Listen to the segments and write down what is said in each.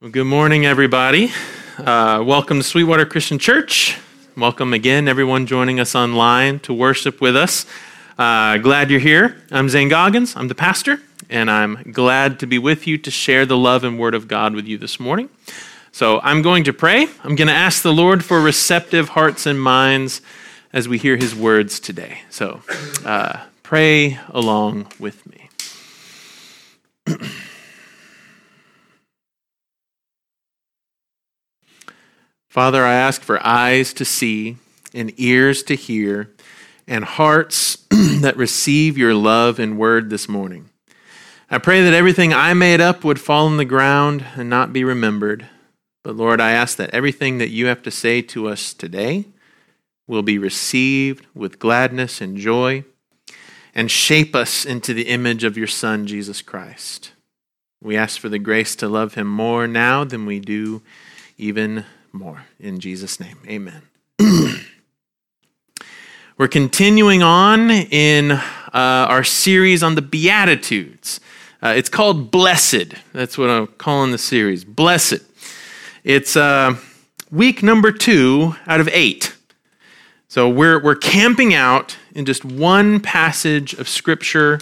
Well, good morning, everybody. Uh, welcome to Sweetwater Christian Church. Welcome again, everyone joining us online to worship with us. Uh, glad you're here. I'm Zane Goggans. I'm the pastor, and I'm glad to be with you to share the love and word of God with you this morning. So I'm going to pray. I'm going to ask the Lord for receptive hearts and minds as we hear his words today. So uh, pray along with me. Father, I ask for eyes to see and ears to hear and hearts that receive your love and word this morning. I pray that everything I made up would fall on the ground and not be remembered. But Lord, I ask that everything that you have to say to us today will be received with gladness and joy and shape us into the image of your Son, Jesus Christ. We ask for the grace to love him more now than we do even more. In Jesus' name, amen. We're continuing on in uh, our series on the Beatitudes. Uh, it's called Blessed. That's what I'm calling the series. Blessed. It's uh, week number two out of eight. So we're, we're camping out in just one passage of Scripture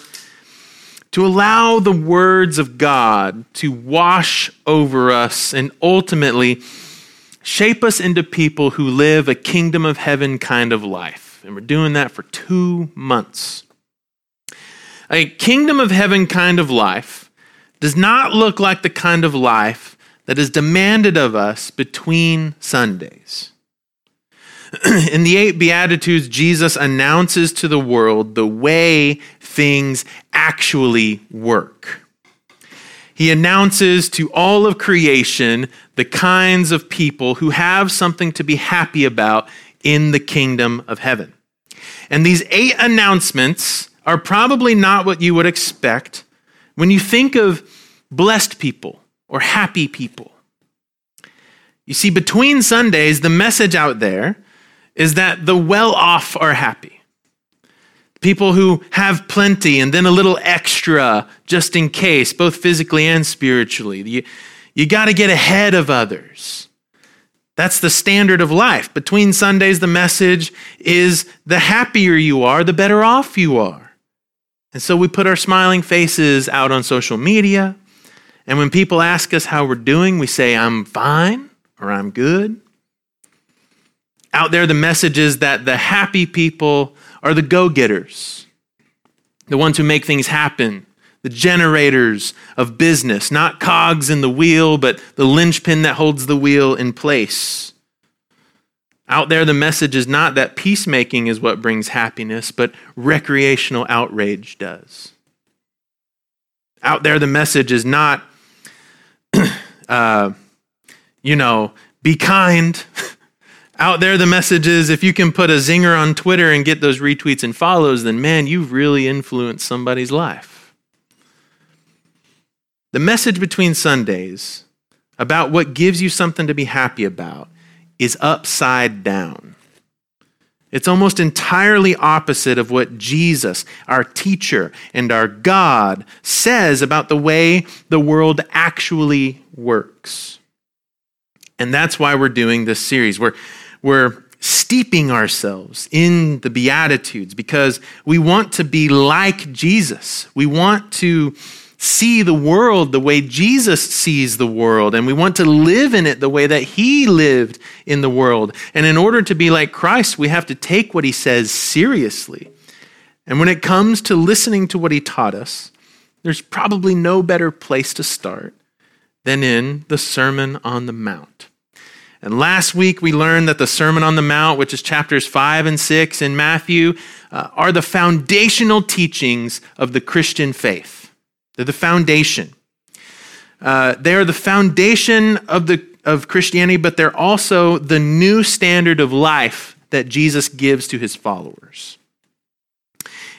to allow the words of God to wash over us and ultimately shape us into people who live a kingdom of heaven kind of life. And we're doing that for two months. A kingdom of heaven kind of life does not look like the kind of life that is demanded of us between Sundays. In the eight Beatitudes, Jesus announces to the world the way things actually work. He announces to all of creation the kinds of people who have something to be happy about in the kingdom of heaven. And these eight announcements are probably not what you would expect when you think of blessed people or happy people. You see, between Sundays, the message out there is that the well off are happy. People who have plenty and then a little extra just in case, both physically and spiritually. You, you got to get ahead of others. That's the standard of life. Between Sundays, the message is the happier you are, the better off you are. And so we put our smiling faces out on social media. And when people ask us how we're doing, we say, I'm fine or I'm good. Out there, the message is that the happy people are the go getters, the ones who make things happen, the generators of business, not cogs in the wheel, but the linchpin that holds the wheel in place. Out there, the message is not that peacemaking is what brings happiness, but recreational outrage does. Out there, the message is not, uh, you know, be kind. Out there, the message is if you can put a zinger on Twitter and get those retweets and follows, then man, you've really influenced somebody's life. The message between Sundays about what gives you something to be happy about is upside down. It's almost entirely opposite of what Jesus, our teacher and our God, says about the way the world actually works. And that's why we're doing this series. We're we're steeping ourselves in the Beatitudes because we want to be like Jesus. We want to see the world the way Jesus sees the world, and we want to live in it the way that He lived in the world. And in order to be like Christ, we have to take what He says seriously. And when it comes to listening to what He taught us, there's probably no better place to start than in the Sermon on the Mount. And last week we learned that the Sermon on the Mount, which is chapters 5 and 6 in Matthew, uh, are the foundational teachings of the Christian faith. They're the foundation. Uh, they are the foundation of, the, of Christianity, but they're also the new standard of life that Jesus gives to his followers.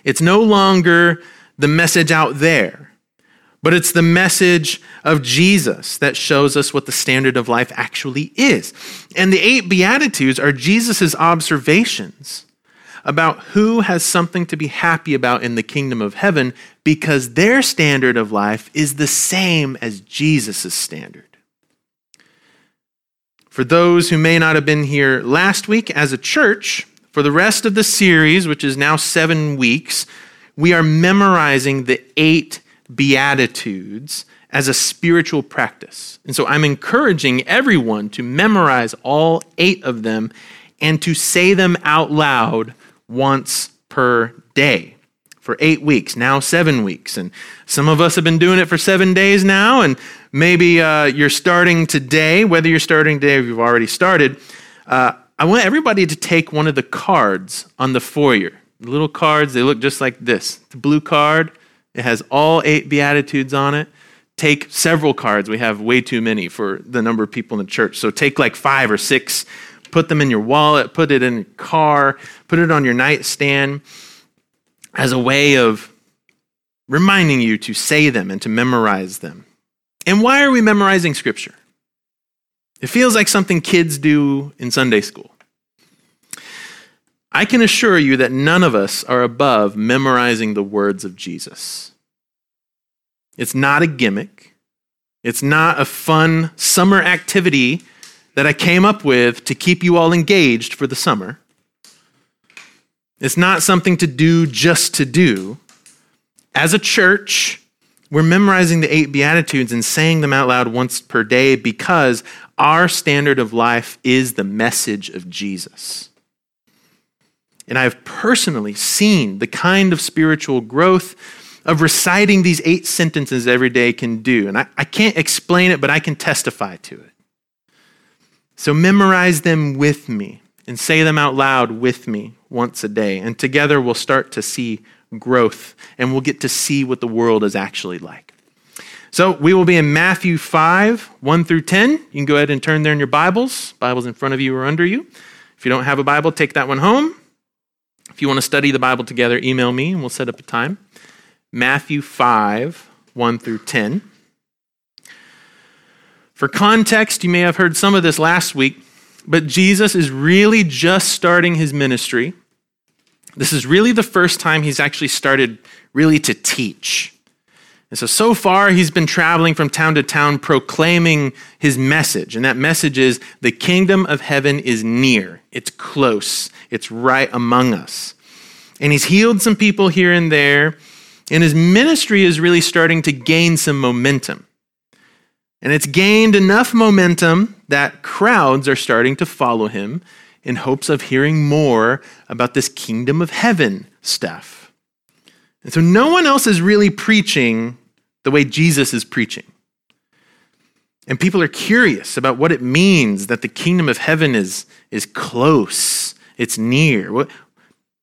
It's no longer the message out there but it's the message of Jesus that shows us what the standard of life actually is. And the eight Beatitudes are Jesus' observations about who has something to be happy about in the kingdom of heaven because their standard of life is the same as Jesus' standard. For those who may not have been here last week as a church, for the rest of the series, which is now seven weeks, we are memorizing the eight Beatitudes as a spiritual practice. And so I'm encouraging everyone to memorize all eight of them and to say them out loud once per day for eight weeks, now seven weeks. And some of us have been doing it for seven days now, and maybe uh, you're starting today, whether you're starting today or you've already started. Uh, I want everybody to take one of the cards on the foyer. Little cards, they look just like this. The blue card, it has all eight Beatitudes on it. Take several cards. We have way too many for the number of people in the church. So take like five or six, put them in your wallet, put it in your car, put it on your nightstand as a way of reminding you to say them and to memorize them. And why are we memorizing scripture? It feels like something kids do in Sunday school. I can assure you that none of us are above memorizing the words of Jesus. It's not a gimmick. It's not a fun summer activity that I came up with to keep you all engaged for the summer. It's not something to do just to do. As a church, we're memorizing the eight Beatitudes and saying them out loud once per day because our standard of life is the message of Jesus. And I've personally seen the kind of spiritual growth of reciting these eight sentences every day can do. And I, I can't explain it, but I can testify to it. So memorize them with me and say them out loud with me once a day. And together we'll start to see growth and we'll get to see what the world is actually like. So we will be in Matthew 5, 1 through 10. You can go ahead and turn there in your Bibles. Bibles in front of you or under you. If you don't have a Bible, take that one home. If you want to study the Bible together, email me and we'll set up a time. Matthew 5, 1 through 10. For context, you may have heard some of this last week, but Jesus is really just starting his ministry. This is really the first time he's actually started really to teach. And so, so far, he's been traveling from town to town proclaiming his message. And that message is the kingdom of heaven is near, it's close, it's right among us. And he's healed some people here and there. And his ministry is really starting to gain some momentum. And it's gained enough momentum that crowds are starting to follow him in hopes of hearing more about this kingdom of heaven stuff. And so no one else is really preaching the way Jesus is preaching. And people are curious about what it means that the kingdom of heaven is, is close, it's near. What,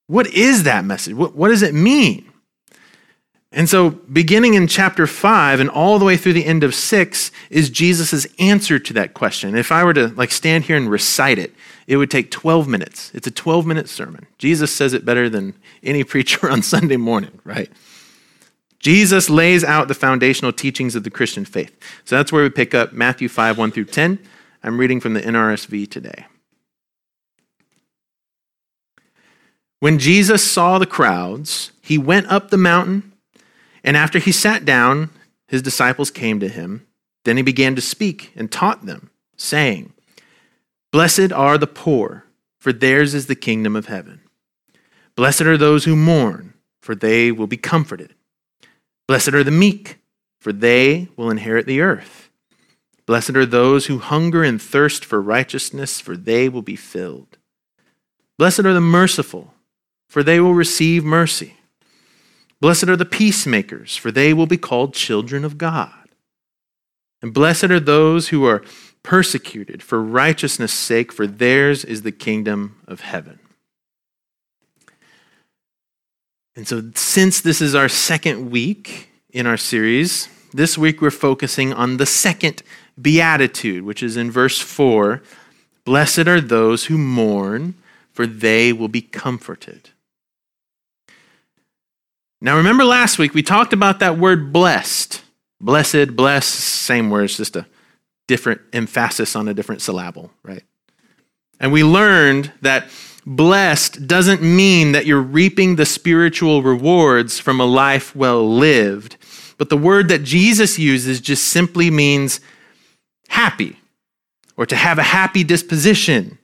what is that message? What, what does it mean? And so, beginning in chapter 5 and all the way through the end of 6 is Jesus' answer to that question. If I were to like stand here and recite it, it would take 12 minutes. It's a 12 minute sermon. Jesus says it better than any preacher on Sunday morning, right? Jesus lays out the foundational teachings of the Christian faith. So that's where we pick up Matthew 5, 1 through 10. I'm reading from the NRSV today. When Jesus saw the crowds, he went up the mountain, and after he sat down, his disciples came to him. Then he began to speak and taught them, saying, Blessed are the poor, for theirs is the kingdom of heaven. Blessed are those who mourn, for they will be comforted. Blessed are the meek, for they will inherit the earth. Blessed are those who hunger and thirst for righteousness, for they will be filled. Blessed are the merciful, for they will receive mercy. Blessed are the peacemakers, for they will be called children of God. And blessed are those who are persecuted for righteousness' sake, for theirs is the kingdom of heaven. And so, since this is our second week in our series, this week we're focusing on the second beatitude, which is in verse 4 Blessed are those who mourn, for they will be comforted. Now, remember last week we talked about that word blessed. Blessed, bless, same words, just a different emphasis on a different syllable, right? And we learned that blessed doesn't mean that you're reaping the spiritual rewards from a life well lived, but the word that Jesus uses just simply means happy or to have a happy disposition.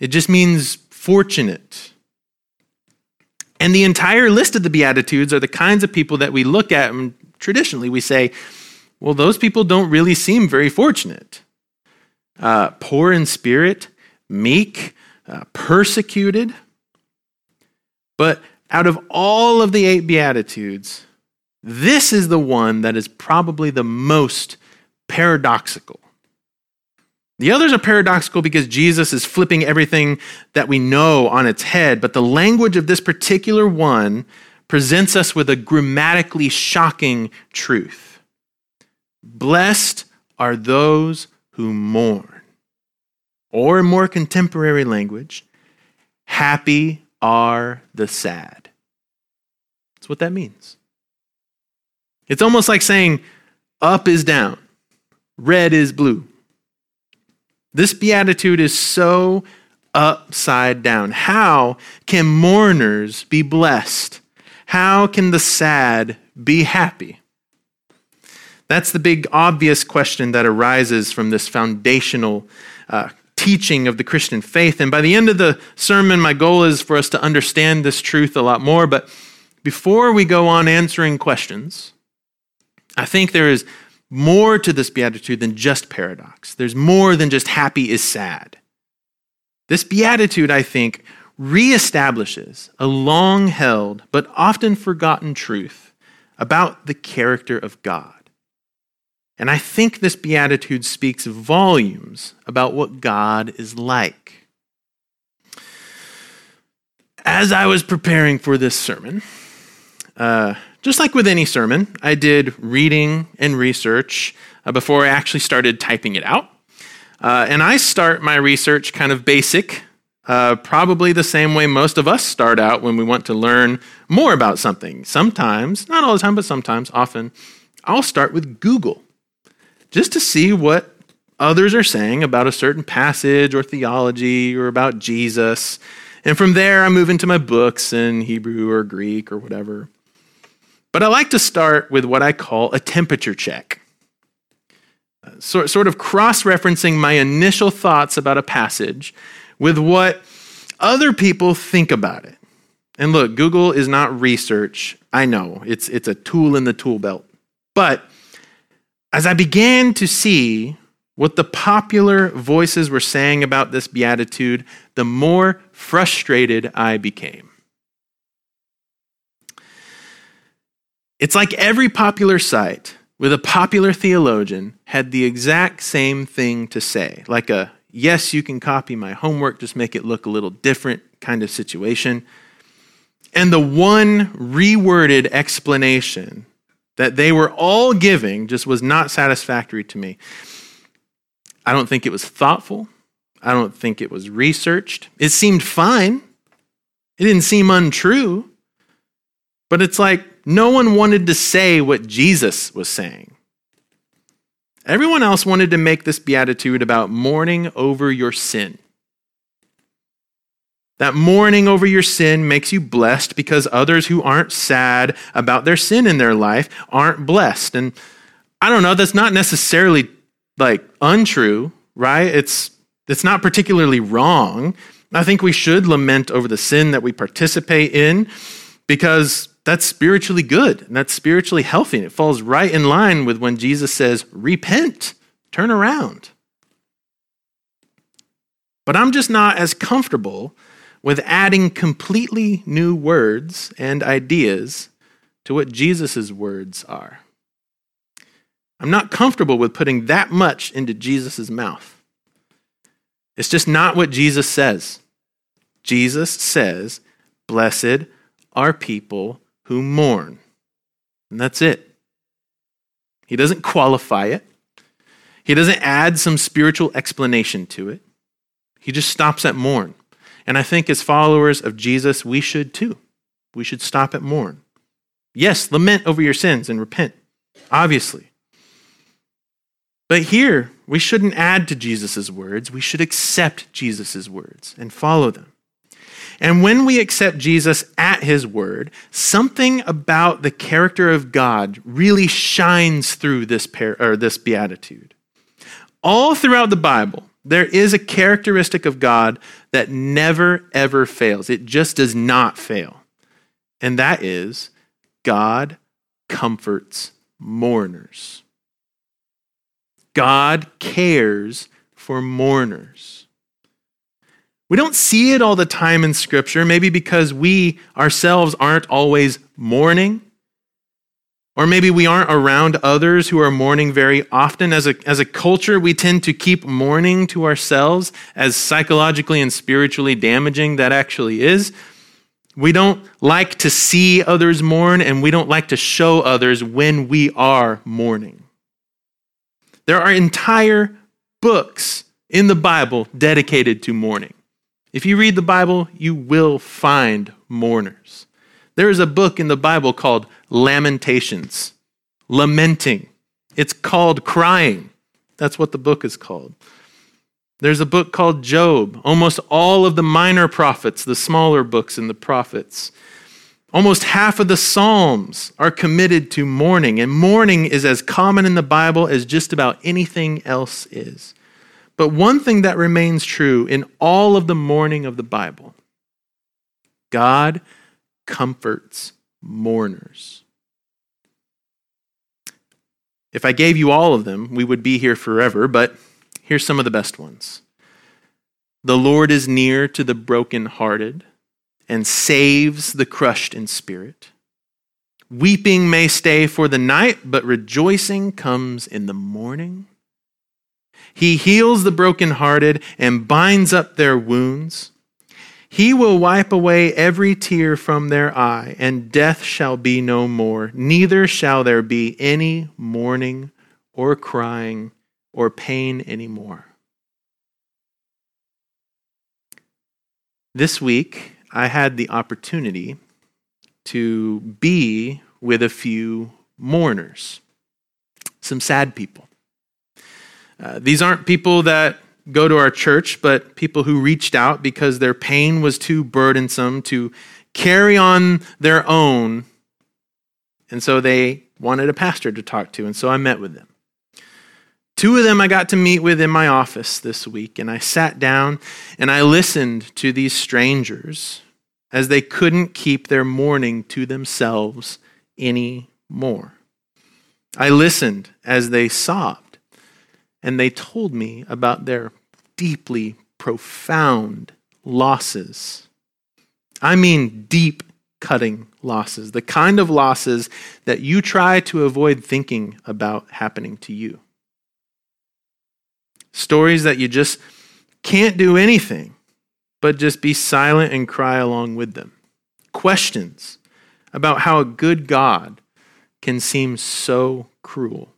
It just means fortunate. And the entire list of the Beatitudes are the kinds of people that we look at and traditionally we say, well, those people don't really seem very fortunate. Uh, poor in spirit, meek, uh, persecuted. But out of all of the eight Beatitudes, this is the one that is probably the most paradoxical. The others are paradoxical because Jesus is flipping everything that we know on its head, but the language of this particular one presents us with a grammatically shocking truth. Blessed are those who mourn. Or in more contemporary language, happy are the sad. That's what that means. It's almost like saying up is down, red is blue. This beatitude is so upside down. How can mourners be blessed? How can the sad be happy? That's the big obvious question that arises from this foundational uh, teaching of the Christian faith. And by the end of the sermon, my goal is for us to understand this truth a lot more. But before we go on answering questions, I think there is more to this beatitude than just paradox. There's more than just happy is sad. This beatitude, I think, reestablishes a long held but often forgotten truth about the character of God. And I think this beatitude speaks volumes about what God is like. As I was preparing for this sermon, uh, just like with any sermon, I did reading and research uh, before I actually started typing it out. Uh, and I start my research kind of basic, uh, probably the same way most of us start out when we want to learn more about something. Sometimes, not all the time, but sometimes, often, I'll start with Google just to see what others are saying about a certain passage or theology or about Jesus. And from there, I move into my books in Hebrew or Greek or whatever. But I like to start with what I call a temperature check. Uh, sort of cross referencing my initial thoughts about a passage with what other people think about it. And look, Google is not research. I know, it's, it's a tool in the tool belt. But as I began to see what the popular voices were saying about this beatitude, the more frustrated I became. It's like every popular site with a popular theologian had the exact same thing to say, like a yes, you can copy my homework, just make it look a little different kind of situation. And the one reworded explanation that they were all giving just was not satisfactory to me. I don't think it was thoughtful. I don't think it was researched. It seemed fine. It didn't seem untrue. But it's like no one wanted to say what Jesus was saying. Everyone else wanted to make this beatitude about mourning over your sin. That mourning over your sin makes you blessed because others who aren't sad about their sin in their life aren't blessed. And I don't know, that's not necessarily like untrue, right? It's it's not particularly wrong. I think we should lament over the sin that we participate in because that's spiritually good and that's spiritually healthy. And it falls right in line with when Jesus says, repent, turn around. But I'm just not as comfortable with adding completely new words and ideas to what Jesus' words are. I'm not comfortable with putting that much into Jesus' mouth. It's just not what Jesus says. Jesus says, Blessed are people who mourn. And that's it. He doesn't qualify it, he doesn't add some spiritual explanation to it. He just stops at mourn. And I think as followers of Jesus, we should too. We should stop at mourn. Yes, lament over your sins and repent, obviously. But here, we shouldn't add to Jesus' words. We should accept Jesus' words and follow them. And when we accept Jesus at his word, something about the character of God really shines through this, par- or this beatitude. All throughout the Bible, There is a characteristic of God that never, ever fails. It just does not fail. And that is God comforts mourners. God cares for mourners. We don't see it all the time in Scripture, maybe because we ourselves aren't always mourning. Or maybe we aren't around others who are mourning very often. As a, as a culture, we tend to keep mourning to ourselves, as psychologically and spiritually damaging that actually is. We don't like to see others mourn, and we don't like to show others when we are mourning. There are entire books in the Bible dedicated to mourning. If you read the Bible, you will find mourners. There is a book in the Bible called Lamentations, lamenting. It's called crying. That's what the book is called. There's a book called Job. Almost all of the minor prophets, the smaller books in the prophets, almost half of the Psalms are committed to mourning. And mourning is as common in the Bible as just about anything else is. But one thing that remains true in all of the mourning of the Bible God comforts mourners. If I gave you all of them, we would be here forever, but here's some of the best ones. The Lord is near to the brokenhearted and saves the crushed in spirit. Weeping may stay for the night, but rejoicing comes in the morning. He heals the brokenhearted and binds up their wounds. He will wipe away every tear from their eye, and death shall be no more. Neither shall there be any mourning or crying or pain anymore. This week, I had the opportunity to be with a few mourners, some sad people. Uh, these aren't people that go to our church, but people who reached out because their pain was too burdensome to carry on their own. And so they wanted a pastor to talk to. And so I met with them. Two of them I got to meet with in my office this week. And I sat down and I listened to these strangers as they couldn't keep their mourning to themselves anymore. I listened as they sobbed and they told me about their deeply profound losses. I mean, deep cutting losses, the kind of losses that you try to avoid thinking about happening to you. Stories that you just can't do anything but just be silent and cry along with them. Questions about how a good God can seem so cruel.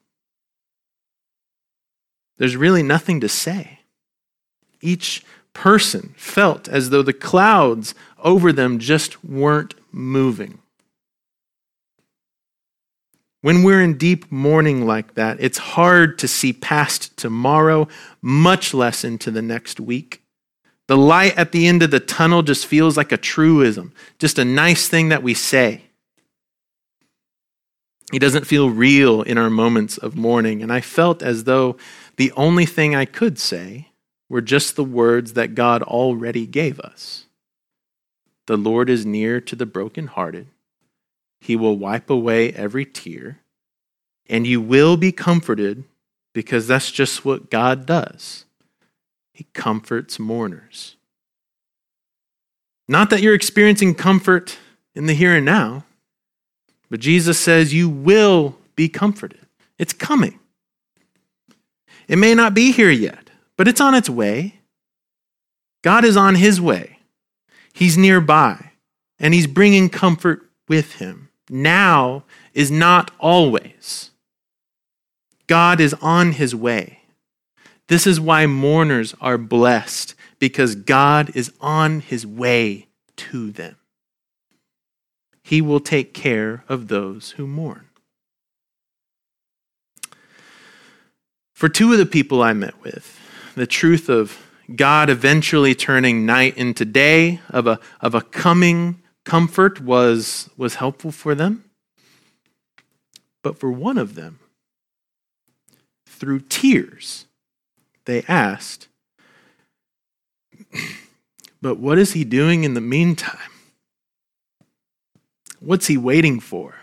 There's really nothing to say. Each person felt as though the clouds over them just weren't moving. When we're in deep mourning like that, it's hard to see past tomorrow, much less into the next week. The light at the end of the tunnel just feels like a truism, just a nice thing that we say. He doesn't feel real in our moments of mourning. And I felt as though the only thing I could say were just the words that God already gave us The Lord is near to the brokenhearted, He will wipe away every tear, and you will be comforted because that's just what God does. He comforts mourners. Not that you're experiencing comfort in the here and now, but Jesus says you will be comforted. It's coming. It may not be here yet, but it's on its way. God is on his way. He's nearby, and he's bringing comfort with him. Now is not always. God is on his way. This is why mourners are blessed, because God is on his way to them. He will take care of those who mourn. For two of the people I met with, the truth of God eventually turning night into day, of a, of a coming comfort, was, was helpful for them. But for one of them, through tears, they asked, But what is he doing in the meantime? What's he waiting for?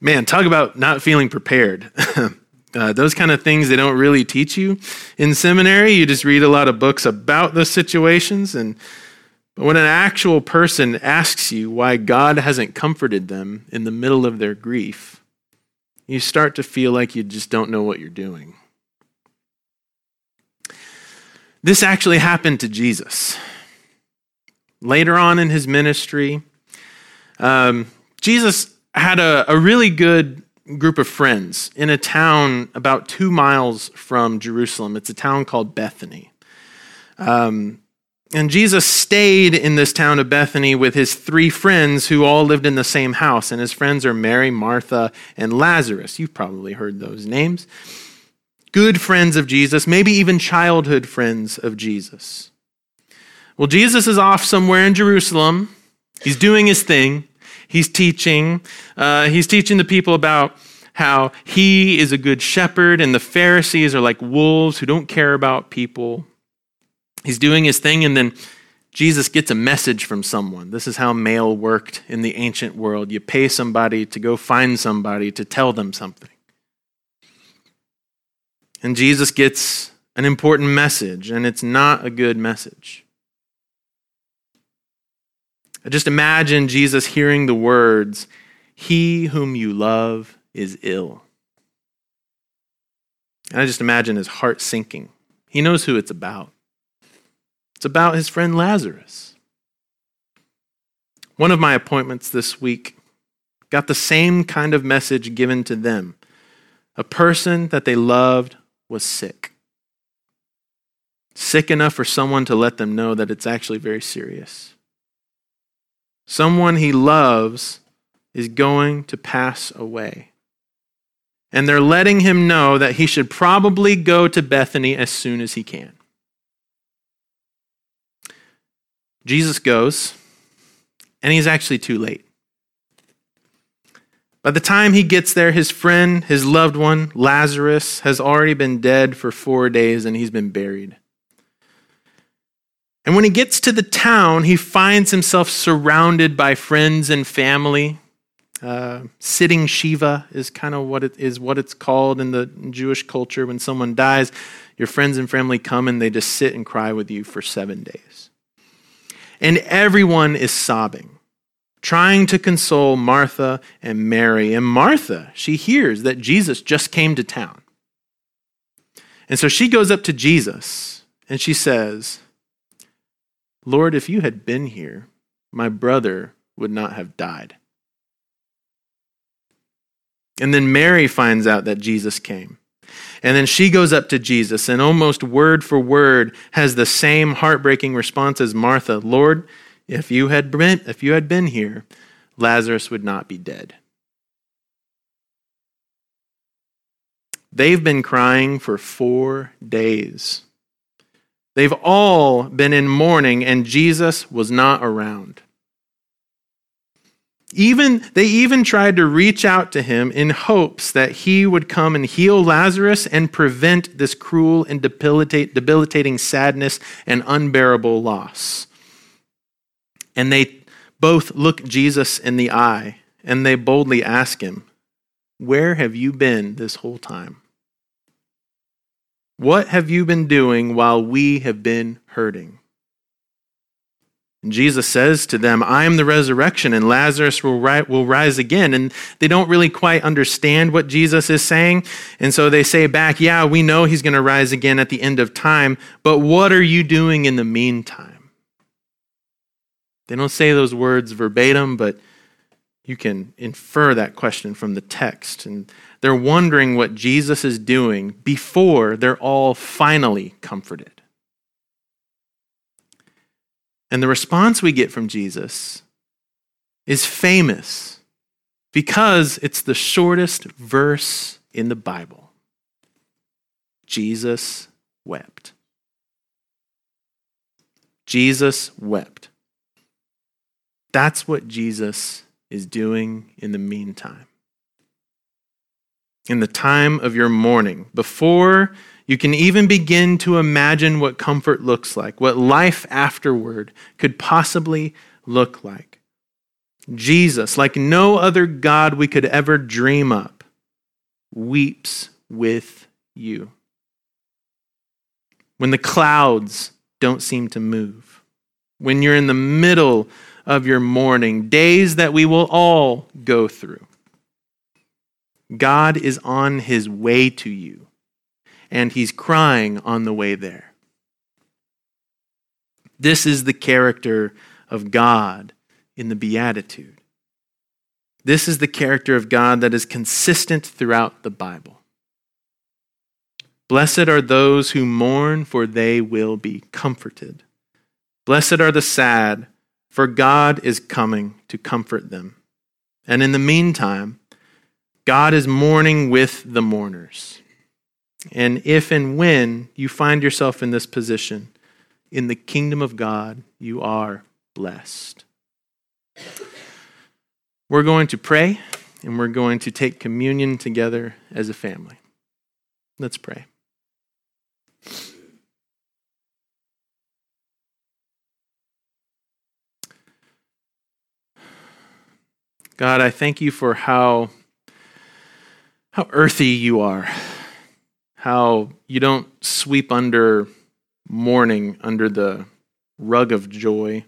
Man, talk about not feeling prepared. uh, those kind of things they don't really teach you in seminary. You just read a lot of books about those situations. And but when an actual person asks you why God hasn't comforted them in the middle of their grief, you start to feel like you just don't know what you're doing. This actually happened to Jesus. Later on in his ministry, um, Jesus had a, a really good group of friends in a town about two miles from Jerusalem. It's a town called Bethany. Um, and Jesus stayed in this town of Bethany with his three friends who all lived in the same house. And his friends are Mary, Martha, and Lazarus. You've probably heard those names. Good friends of Jesus, maybe even childhood friends of Jesus. Well, Jesus is off somewhere in Jerusalem. He's doing his thing. He's teaching. Uh, he's teaching the people about how he is a good shepherd, and the Pharisees are like wolves who don't care about people. He's doing his thing, and then Jesus gets a message from someone. This is how mail worked in the ancient world. You pay somebody to go find somebody to tell them something. And Jesus gets an important message, and it's not a good message. Just imagine Jesus hearing the words, He whom you love is ill. And I just imagine his heart sinking. He knows who it's about. It's about his friend Lazarus. One of my appointments this week got the same kind of message given to them. A person that they loved was sick. Sick enough for someone to let them know that it's actually very serious. Someone he loves is going to pass away. And they're letting him know that he should probably go to Bethany as soon as he can. Jesus goes, and he's actually too late. By the time he gets there, his friend, his loved one, Lazarus, has already been dead for four days and he's been buried. And when he gets to the town, he finds himself surrounded by friends and family. Uh, sitting Shiva is kind of what it is what it's called in the Jewish culture. When someone dies, your friends and family come and they just sit and cry with you for seven days. And everyone is sobbing, trying to console Martha and Mary. And Martha, she hears that Jesus just came to town. And so she goes up to Jesus and she says, Lord, if you had been here, my brother would not have died. And then Mary finds out that Jesus came. And then she goes up to Jesus and almost word for word has the same heartbreaking response as Martha Lord, if you had been, if you had been here, Lazarus would not be dead. They've been crying for four days. They've all been in mourning, and Jesus was not around. Even, they even tried to reach out to him in hopes that he would come and heal Lazarus and prevent this cruel and debilitating sadness and unbearable loss. And they both look Jesus in the eye and they boldly ask him, Where have you been this whole time? What have you been doing while we have been hurting? And Jesus says to them, I am the resurrection, and Lazarus will, ri- will rise again. And they don't really quite understand what Jesus is saying. And so they say back, Yeah, we know he's going to rise again at the end of time, but what are you doing in the meantime? They don't say those words verbatim, but you can infer that question from the text. And they're wondering what Jesus is doing before they're all finally comforted. And the response we get from Jesus is famous because it's the shortest verse in the Bible. Jesus wept. Jesus wept. That's what Jesus is doing in the meantime in the time of your mourning, before You can even begin to imagine what comfort looks like, what life afterward could possibly look like. Jesus, like no other God we could ever dream up, weeps with you. When the clouds don't seem to move, when you're in the middle of your mourning, days that we will all go through, God is on his way to you, and he's crying on the way there. This is the character of God in the Beatitude. This is the character of God that is consistent throughout the Bible. Blessed are those who mourn, for they will be comforted. Blessed are the sad, for God is coming to comfort them. And in the meantime, God is mourning with the mourners. And if and when you find yourself in this position, in the kingdom of God, you are blessed. We're going to pray and we're going to take communion together as a family. Let's pray. God, I thank you for how how earthy you are. How you don't sweep under mourning under the rug of joy.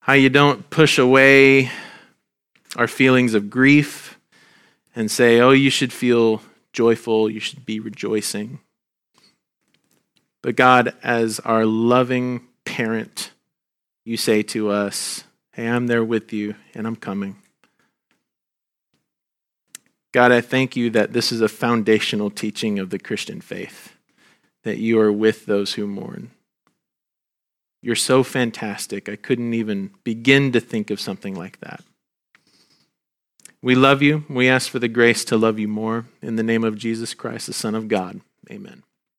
How you don't push away our feelings of grief and say, oh, you should feel joyful, you should be rejoicing. But God, as our loving parent, you say to us, hey, I'm there with you and I'm coming. God, I thank you that this is a foundational teaching of the Christian faith, that you are with those who mourn. You're so fantastic. I couldn't even begin to think of something like that. We love you. We ask for the grace to love you more. In the name of Jesus Christ, the Son of God. Amen.